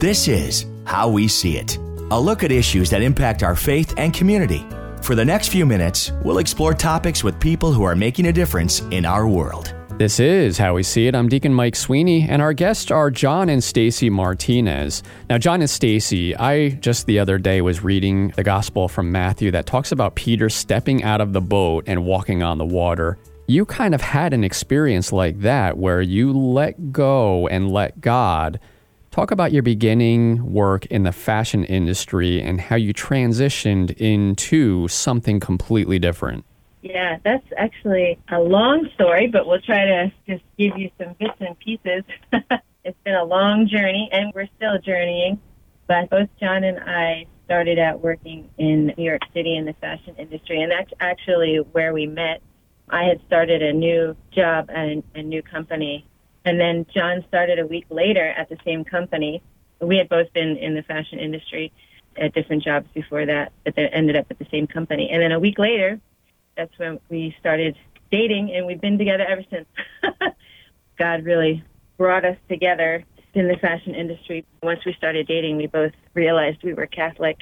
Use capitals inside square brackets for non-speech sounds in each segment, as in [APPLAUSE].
This is How We See It, a look at issues that impact our faith and community. For the next few minutes, we'll explore topics with people who are making a difference in our world. This is How We See It. I'm Deacon Mike Sweeney, and our guests are John and Stacie Martinez. Now, John and Stacie, I just the other day was reading the gospel from Matthew that talks about Peter stepping out of the boat and walking on the water. You kind of had an experience like that where you let go and let God. Talk about your beginning work in the fashion industry and how you transitioned into something completely different. Yeah, that's actually a long story, but we'll try to just give you some bits and pieces. [LAUGHS] it's been a long journey, and we're still journeying. But both John and I started out working in New York City in the fashion industry, and that's actually where we met. I had started a new job and a new company, and then John started a week later at the same company. We had both been in the fashion industry at different jobs before that, but then ended up at the same company. And then a week later, that's when we started dating, and we've been together ever since. [LAUGHS] God really brought us together in the fashion industry. Once we started dating, we both realized we were Catholic,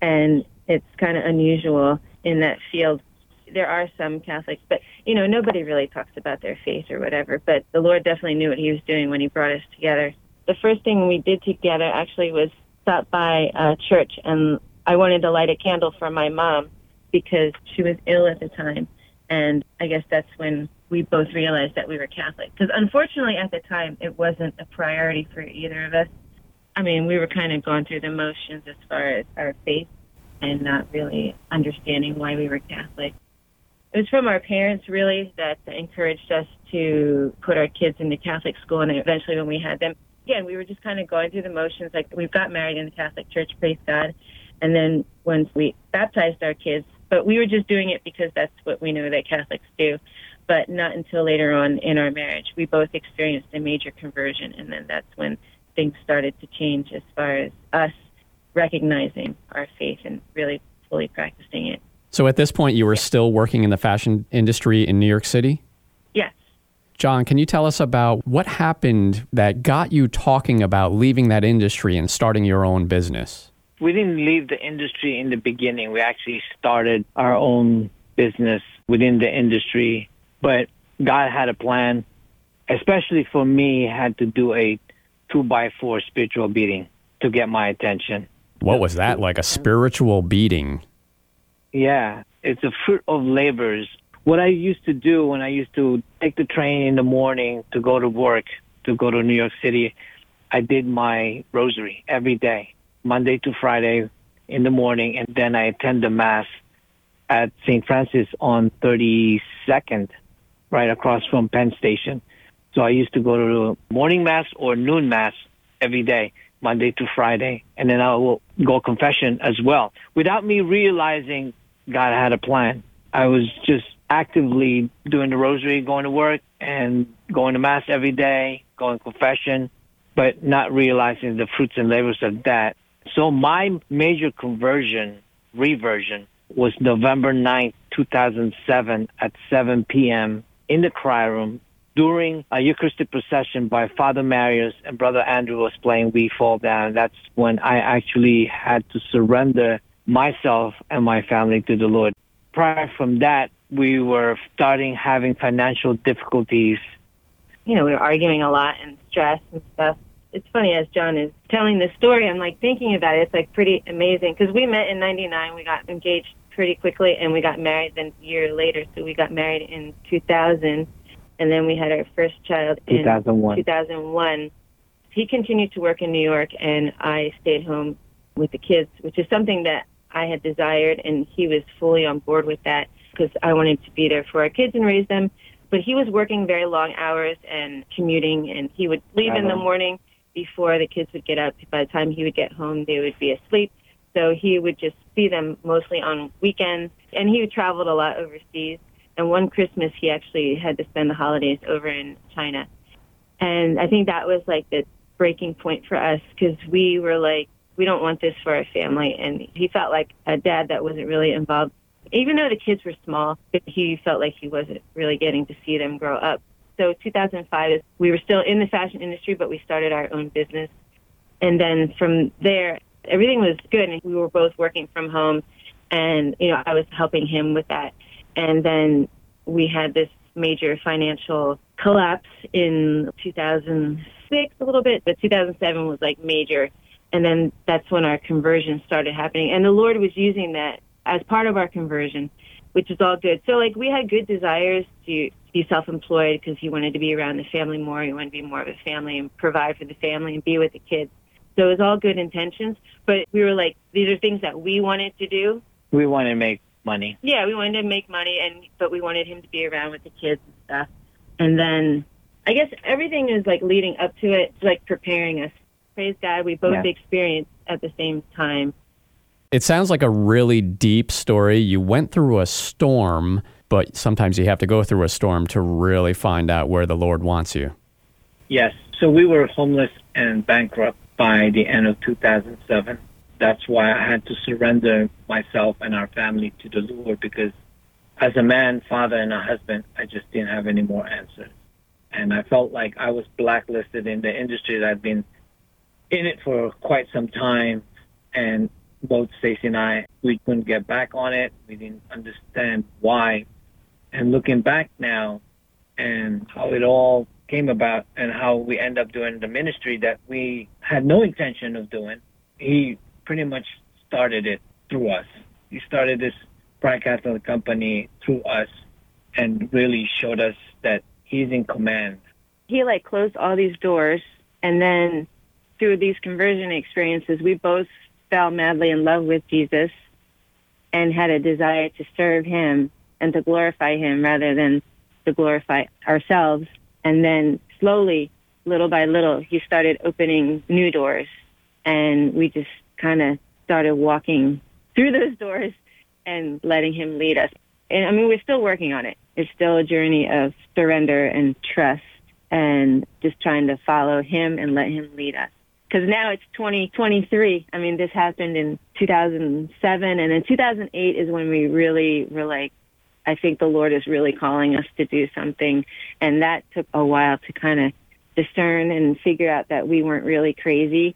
and it's kind of unusual in that field. There are some Catholics, but you know, nobody really talks about their faith or whatever. But the Lord definitely knew what He was doing when He brought us together. The first thing we did together actually was stop by a church, and I wanted to light a candle for my mom because she was ill at the time. And I guess that's when we both realized that we were Catholic. Because unfortunately, at the time, it wasn't a priority for either of us. I mean, we were kind of going through the motions as far as our faith and not really understanding why we were Catholic. It was from our parents, really, that encouraged us to put our kids into Catholic school. And eventually, when we had them, again, we were just kind of going through the motions. Like, we've got married in the Catholic Church, praise God. And then once we baptized our kids, but we were just doing it because that's what we know that Catholics do. But not until later on in our marriage, we both experienced a major conversion, and then that's when things started to change as far as us recognizing our faith and really fully practicing it. So at this point, you were still working in the fashion industry in New York City? Yes. John, can you tell us about what happened that got you talking about leaving that industry and starting your own business? we didn't leave the industry in the beginning. We actually started our own business within the industry, but God had a plan, especially for me, had to do a two by four spiritual beating to get my attention. What was that like? A spiritual beating? Yeah, it's a fruit of labors. What I used to do when I used to take the train in the morning to go to work, to go to New York City, I did my rosary every day Monday to Friday in the morning, and then I attend the mass at St. Francis on 32nd, right across from Penn Station. So I used to go to morning mass or noon mass every day, Monday to Friday, and then I will go confession as well. Without me realizing God had a plan, I was just actively doing the rosary, going to work, and going to mass every day, going confession, but not realizing the fruits and labors of that so my major conversion, reversion, was November 9th, 2007 at 7 p.m. in the cry room during a Eucharistic procession by Father Marius and Brother Andrew was playing We Fall Down. That's when I actually had to surrender myself and my family to the Lord. Prior from that, we were starting having financial difficulties. You know, we were arguing a lot and stress and stuff it's funny as John is telling the story, I'm like thinking about it. It's like pretty amazing because we met in '99. We got engaged pretty quickly, and we got married then a year later. So we got married in 2000, and then we had our first child in 2001. 2001. He continued to work in New York, and I stayed home with the kids, which is something that I had desired, and he was fully on board with that because I wanted to be there for our kids and raise them. But he was working very long hours and commuting, and he would leave in the uh-huh. morning before the kids would get up. By the time he would get home, they would be asleep. So he would just see them mostly on weekends. And he traveled a lot overseas. And one Christmas, he actually had to spend the holidays over in China. And I think that was like the breaking point for us because we were like, we don't want this for our family. And he felt like a dad that wasn't really involved. Even though the kids were small, he felt like he wasn't really getting to see them grow up. So 2005 is we were still in the fashion industry, but we started our own business. And then from there, everything was good. And we were both working from home. And, you know, I was helping him with that. And then we had this major financial collapse in 2006 a little bit, but 2007 was like major. And then that's when our conversion started happening. And the Lord was using that as part of our conversion, which is all good. So, like, we had good desires to be self employed because he wanted to be around the family more. He wanted to be more of a family and provide for the family and be with the kids. So, it was all good intentions. But we were like, these are things that we wanted to do. We wanted to make money. Yeah, we wanted to make money, and but we wanted him to be around with the kids and stuff. And then I guess everything is like leading up to it, like preparing us. Praise God, we both Yeah. experienced at the same time. It sounds like a really deep story. You went through a storm, but sometimes you have to go through a storm to really find out where the Lord wants you. Yes. So we were homeless and bankrupt by the end of 2007. That's why I had to surrender myself and our family to the Lord because as a man, father, and a husband, I just didn't have any more answers. And I felt like I was blacklisted in the industry that I'd been in it for quite some time. And both Stacie and I, we couldn't get back on it. We didn't understand why. And looking back now and how it all came about and how we end up doing the ministry that we had no intention of doing, he pretty much started it through us. He started this Catholic company through us and really showed us that he's in command. He like closed all these doors, and then through these conversion experiences, we both fell madly in love with Jesus and had a desire to serve him and to glorify him rather than to glorify ourselves. And then slowly, little by little, he started opening new doors, and we just kind of started walking through those doors and letting him lead us. And I mean, we're still working on it. It's still a journey of surrender and trust and just trying to follow him and let him lead us. Because now it's 2023. I mean, this happened in 2007. And in 2008 is when we really were like, I think the Lord is really calling us to do something. And that took a while to kind of discern and figure out that we weren't really crazy.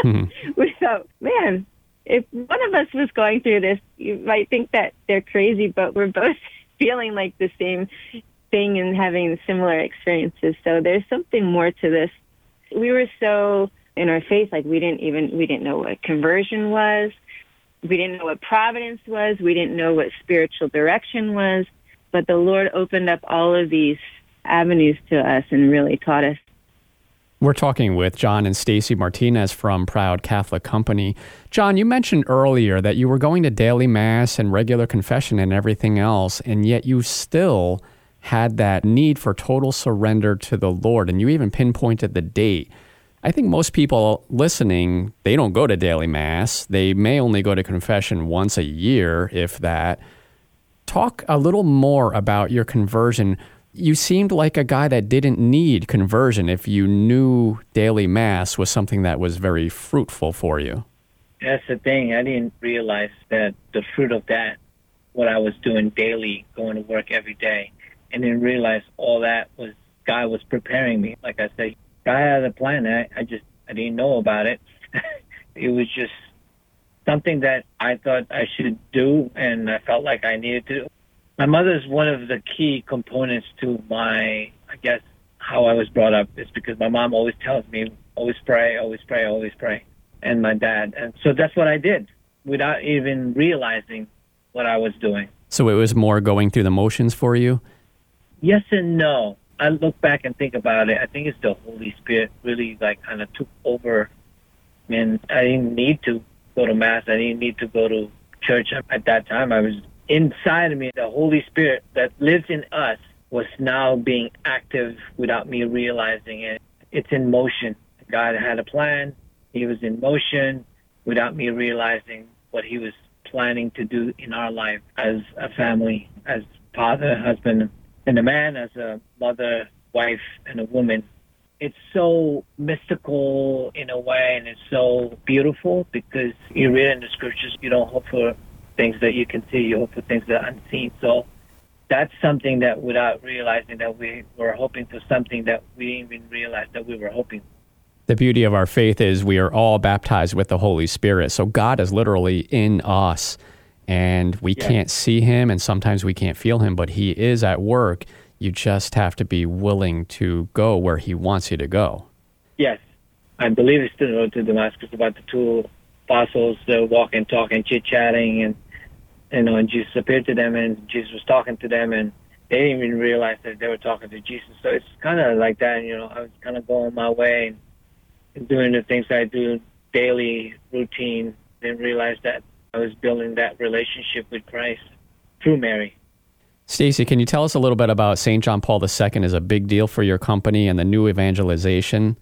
Mhm. [LAUGHS] we thought, man, if one of us was going through this, you might think that they're crazy, but we're both [LAUGHS] feeling like the same thing and having similar experiences. So there's something more to this. We were so in our faith, like we didn't even we didn't know what conversion was. We didn't know what providence was. We didn't know what spiritual direction was. But the Lord opened up all of these avenues to us and really taught us We're talking with John and Stacie Martinez from Proud Catholic Company. John, you mentioned earlier that you were going to daily mass and regular confession and everything else, and yet you still had that need for total surrender to the Lord, and you even pinpointed the date. I think most people listening, they don't go to daily mass. They may only go to confession once a year, if that. Talk a little more about your conversion. You seemed like a guy that didn't need conversion if you knew daily mass was something that was very fruitful for you. That's the thing. I didn't realize that the fruit of that, what I was doing daily, going to work every day, and didn't realize all that was God was preparing me. Like I said, God had a plan. I, I just I didn't know about it. [LAUGHS] it was just something that I thought I should do, and I felt like I needed to. My mother's one of the key components to my, I guess, how I was brought up. Is because my mom always tells me, always pray, always pray, always pray and my dad. And so that's what I did without even realizing what I was doing. So it was more going through the motions for you? Yes and no. I look back and think about it. I think it's the Holy Spirit really like kind of took over. I mean, I didn't need to go to mass. I didn't need to go to church at that time. I was inside of me. The Holy Spirit that lives in us was now being active without me realizing it. It's in motion. God had a plan. He was in motion without me realizing what he was planning to do in our life as a family, as father, husband, and a man, as a mother, wife, and a woman. It's so mystical in a way, and it's so beautiful because you read in the scriptures, you don't hope for things that you can see, you hope for things that are unseen. So that's something that without realizing that we were hoping for something that we didn't even realize that we were hoping The beauty of our faith is we are all baptized with the Holy Spirit. So God is literally in us and we Yeah. can't see him and sometimes we can't feel him, but he is at work. You just have to be willing to go where he wants you to go. Yes, I believe it's the road to Damascus about the two apostles uh, walking, talking, chit chatting, and you know, and Jesus appeared to them, and Jesus was talking to them, and they didn't even realize that they were talking to Jesus. So it's kind of like that, you know. I was kind of going my way and doing the things I do daily, routine. Didn't realize that I was building that relationship with Christ through Mary. Stacie, can you tell us a little bit about St. John Paul II is a big deal for your company and the new evangelization?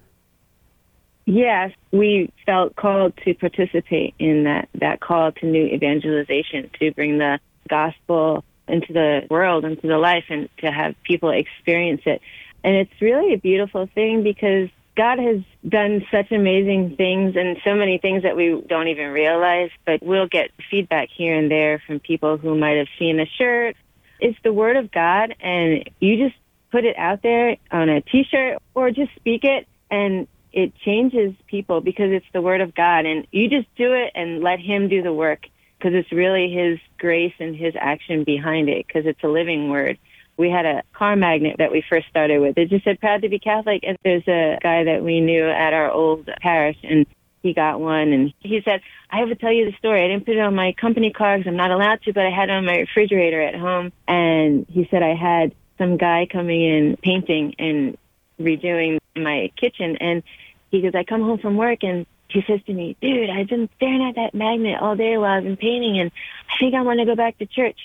Yes, we felt called to participate in that, that call to new evangelization, to bring the gospel into the world, into the life, and to have people experience it. And it's really a beautiful thing because God has done such amazing things and so many things that we don't even realize, but we'll get feedback here and there from people who might have seen a shirt. It's the Word of God, and you just put it out there on a t shirt or just speak it, and it changes people because it's the Word of God. And you just do it and let Him do the work because it's really His grace and His action behind it because it's a living Word we had a car magnet that we first started with. It just said proud to be Catholic. And there's a guy that we knew at our old parish and he got one and he said, I have to tell you the story. I didn't put it on my company car because I'm not allowed to, but I had it on my refrigerator at home. And he said I had some guy coming in painting and redoing my kitchen. And he goes, I come home from work and he says to me, dude, I've been staring at that magnet all day while I've been painting and I think I want to go back to church.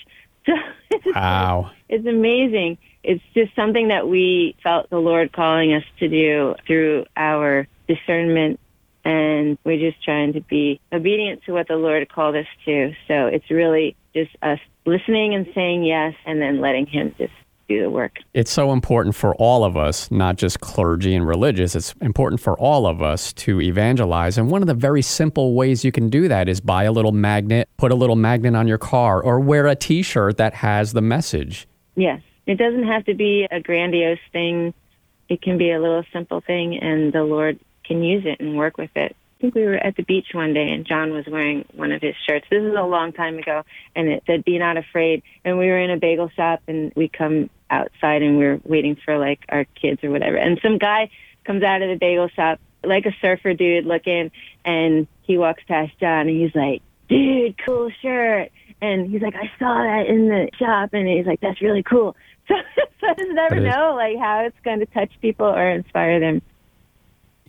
[LAUGHS] So Wow. it's amazing. It's just something that we felt the Lord calling us to do through our discernment. And we're just trying to be obedient to what the Lord called us to. So it's really just us listening and saying yes and then letting Him just do the work. It's so important for all of us, not just clergy and religious. It's important for all of us to evangelize. And one of the very simple ways you can do that is buy a little magnet, put a little magnet on your car, or wear a t shirt that has the message. Yes. It doesn't have to be a grandiose thing. It can be a little simple thing, and the Lord can use it and work with it. I think we were at the beach one day, and John was wearing one of his shirts. This is a long time ago, and it said, Be not afraid. And we were in a bagel shop, and we come outside, and we are waiting for like our kids or whatever. And some guy comes out of the bagel shop, like a surfer dude looking, and he walks past John, and he's like, Dude, cool shirt. And he's like, I saw that in the shop, and he's like, That's really cool. [LAUGHS] So, so I just never know like how it's going to touch people or inspire them.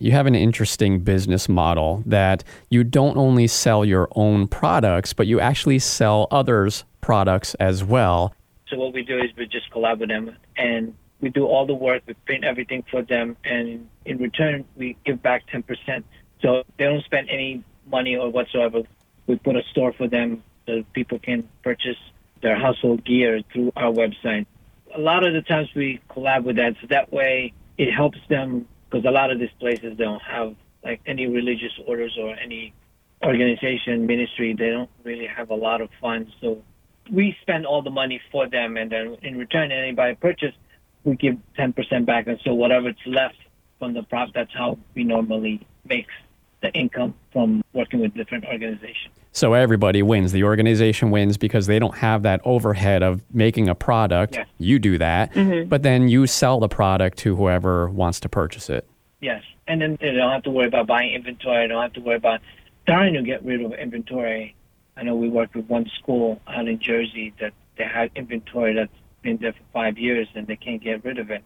You have an interesting business model that you don't only sell your own products, but you actually sell others' products as well. So what we do is we just collab with them and we do all the work, we print everything for them, and in return we give back 10%. So they don't spend any money or whatsoever. We put a store for them so people can purchase their household gear through our website. A lot of the times we collab with that, so that way it helps them because a lot of these places don't have like any religious orders or any organization ministry. They don't really have a lot of funds, so we spend all the money for them, and then in return, anybody purchase, we give 10% back. And so whatever's left from the profit, that's how we normally make the income from working with different organizations. So everybody wins. The organization wins because they don't have that overhead of making a product. Yes. You do that, mm-hmm. but then you sell the product to whoever wants to purchase it. Yes, and then they don't have to worry about buying inventory. They don't have to worry about trying to get rid of inventory. I know we worked with one school out in Jersey that they had inventory that's been there for five years and they can't get rid of it.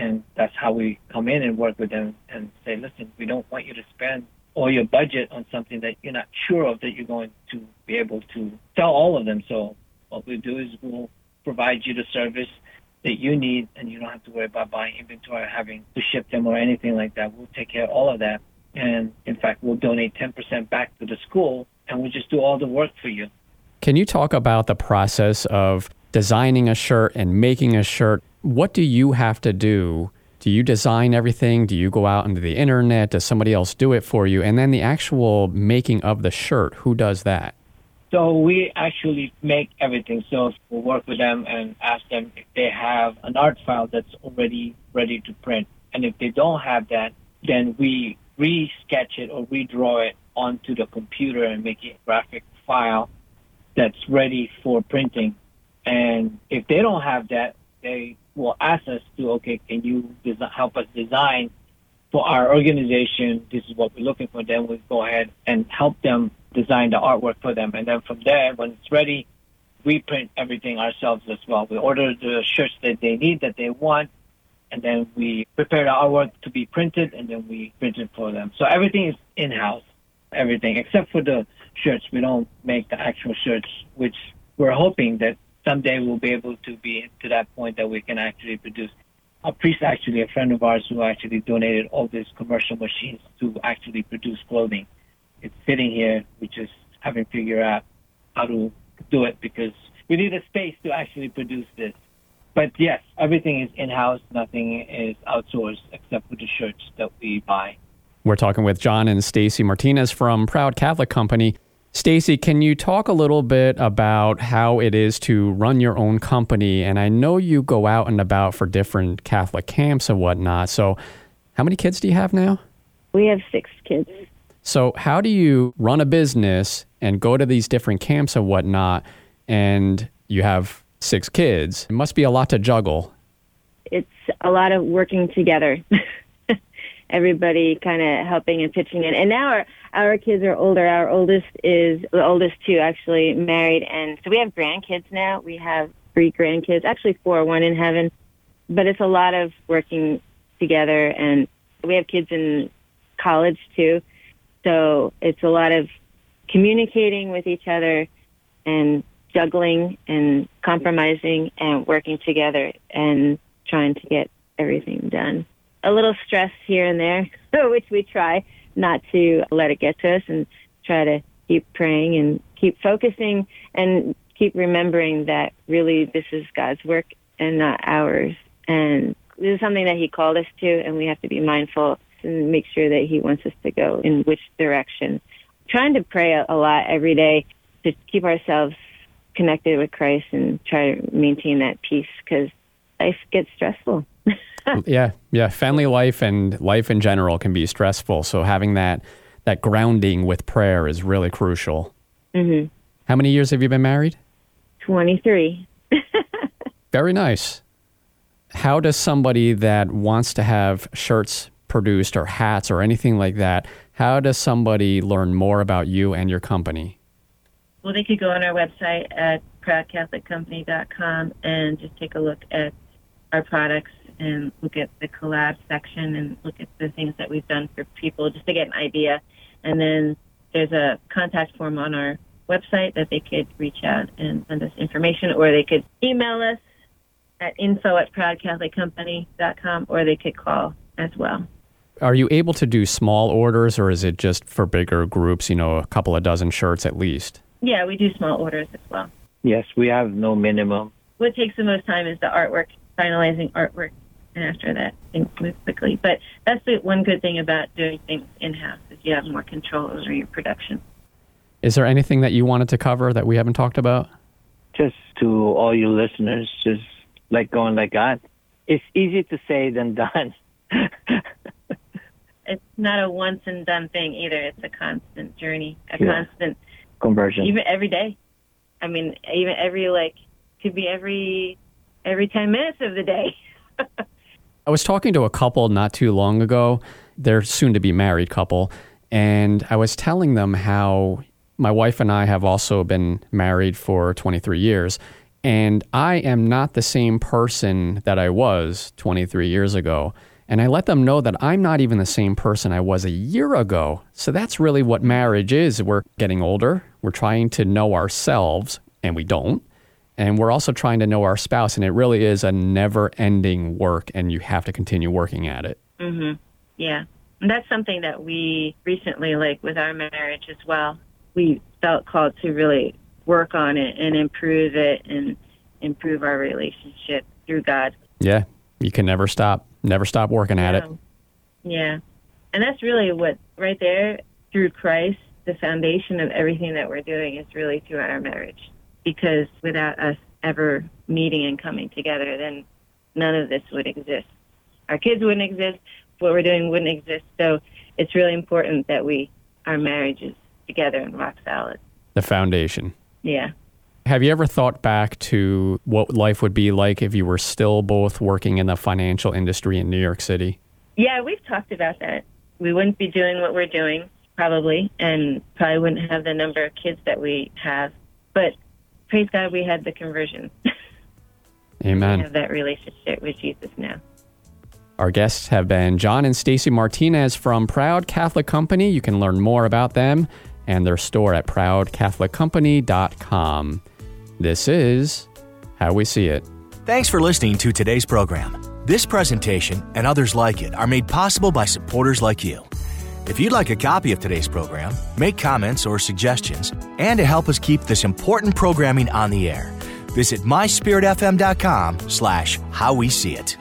And that's how we come in and work with them and say, listen, we don't want you to spend all your budget on something that you're not sure of that you're going to be able to sell all of them. So what we do is we'll provide you the service that you need and you don't have to worry about buying inventory or having to ship them or anything like that. We'll take care of all of that. And in fact, we'll donate 10% back to the school and we'll just do all the work for you. Can you talk about the process of designing a shirt and making a shirt? What do you have to do? Do you design everything? Do you go out into the internet? Does somebody else do it for you? And then the actual making of the shirt, who does that? So we actually make everything. So we'll work with them and ask them if they have an art file that's already ready to print. And if they don't have that, then we re-sketch it or redraw it onto the computer and make it a graphic file that's ready for printing. And if they don't have that, they will ask us to, okay, can you help us design for our organization? This is what we're looking for. Then we go ahead and help them design the artwork for them. And then from there, when it's ready, we print everything ourselves as well. We order the shirts that they need, that they want, and then we prepare the artwork to be printed, and then we print it for them. So everything is in-house, everything except for the shirts. We don't make the actual shirts, which we're hoping that someday we'll be able to be to that point that we can actually produce. A priest, actually, a friend of ours, who actually donated all these commercial machines to actually produce clothing. It's sitting here. We just haven't figured out how to do it because we need a space to actually produce this. But yes, everything is in-house. Nothing is outsourced except for the shirts that we buy. We're talking with John and Stacie Martinez from Proud Catholic Company. Stacie, can you talk a little bit about how it is to run your own company? And I know you go out and about for different Catholic camps and whatnot. So, how many kids do you have now? We have six kids. So, how do you run a business and go to these different camps and whatnot? And you have six kids. It must be a lot to juggle. It's a lot of working together. [LAUGHS] Everybody kind of helping and pitching in. And now our, our kids are older. Our oldest is the oldest two actually married. And so we have grandkids now. We have three grandkids, actually four, one in heaven. But it's a lot of working together. And we have kids in college too. So it's a lot of communicating with each other and juggling and compromising and working together and trying to get everything done. A little stress here and there, [LAUGHS] which we try not to let it get to us and try to keep praying and keep focusing and keep remembering that really this is God's work and not ours. And this is something that He called us to, and we have to be mindful and make sure that He wants us to go in which direction. Trying to pray a lot every day to keep ourselves connected with Christ and try to maintain that peace because life gets stressful. [LAUGHS] yeah, yeah. Family life and life in general can be stressful. So having that that grounding with prayer is really crucial. Mm-hmm. How many years have you been married? Twenty three. [LAUGHS] Very nice. How does somebody that wants to have shirts produced or hats or anything like that, how does somebody learn more about you and your company? Well, they could go on our website at proudcatholiccompany.com and just take a look at our products and look at the collab section and look at the things that we've done for people just to get an idea. And then there's a contact form on our website that they could reach out and send us information, or they could email us at info at proudcatholiccompany.com, or they could call as well. Are you able to do small orders, or is it just for bigger groups, you know, a couple of dozen shirts at least? Yeah, we do small orders as well. Yes, we have no minimum. What takes the most time is the artwork, finalizing artwork, and after that, things move quickly. But that's the one good thing about doing things in house is you have more control over your production. Is there anything that you wanted to cover that we haven't talked about? Just to all you listeners, just let go and let God. It's easy to say than done. [LAUGHS] it's not a once and done thing either. It's a constant journey, a Yeah. constant Conversion. even every day. I mean, even every like could be every every ten minutes of the day. [LAUGHS] I was talking to a couple not too long ago. They're soon to be married couple. And I was telling them how my wife and I have also been married for 23 years. And I am not the same person that I was 23 years ago. And I let them know that I'm not even the same person I was a year ago. So that's really what marriage is. We're getting older, we're trying to know ourselves, and we don't. And we're also trying to know our spouse, and it really is a never ending work, and you have to continue working at it. mhm. Yeah. And that's something that we recently like with our marriage as well. We felt called to really work on it and improve it and improve our relationship through God. Yeah, you can never stop, never stop working at it. Yeah. And that's really what, right there, through Christ, the foundation of everything that we're doing is really through our marriage. Because without us ever meeting and coming together, then none of this would exist. Our kids wouldn't exist. What we're doing wouldn't exist. So it's really important that we our marriage is together and rock solid. The foundation. Yeah. Have you ever thought back to what life would be like if you were still both working in the financial industry in New York City? Yeah, we've talked about that. We wouldn't be doing what we're doing, probably, and probably wouldn't have the number of kids that we have. But praise God, we had the conversion. Amen. we have that relationship with Jesus now. Our guests have been John and Stacie Martinez from Proud Catholic Company. You can learn more about them and their store at proudcatholiccompany.com. This is How We See It. Thanks for listening to today's program. This presentation and others like it are made possible by supporters like you. If you'd like a copy of today's program, make comments or suggestions, and to help us keep this important programming on the air, visit myspiritfm.com slash how we see it.